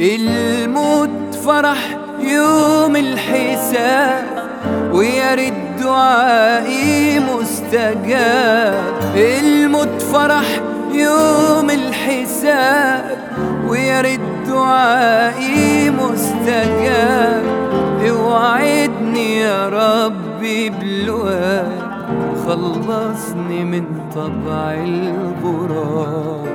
الموت فرح يوم الحساب ويا ريت دعائي مستجاب. الموت فرح يوم الحساب ويا ريت دعائي مستجاب. اوعدني يا ربي بلوان خلصني من طبع الغراب.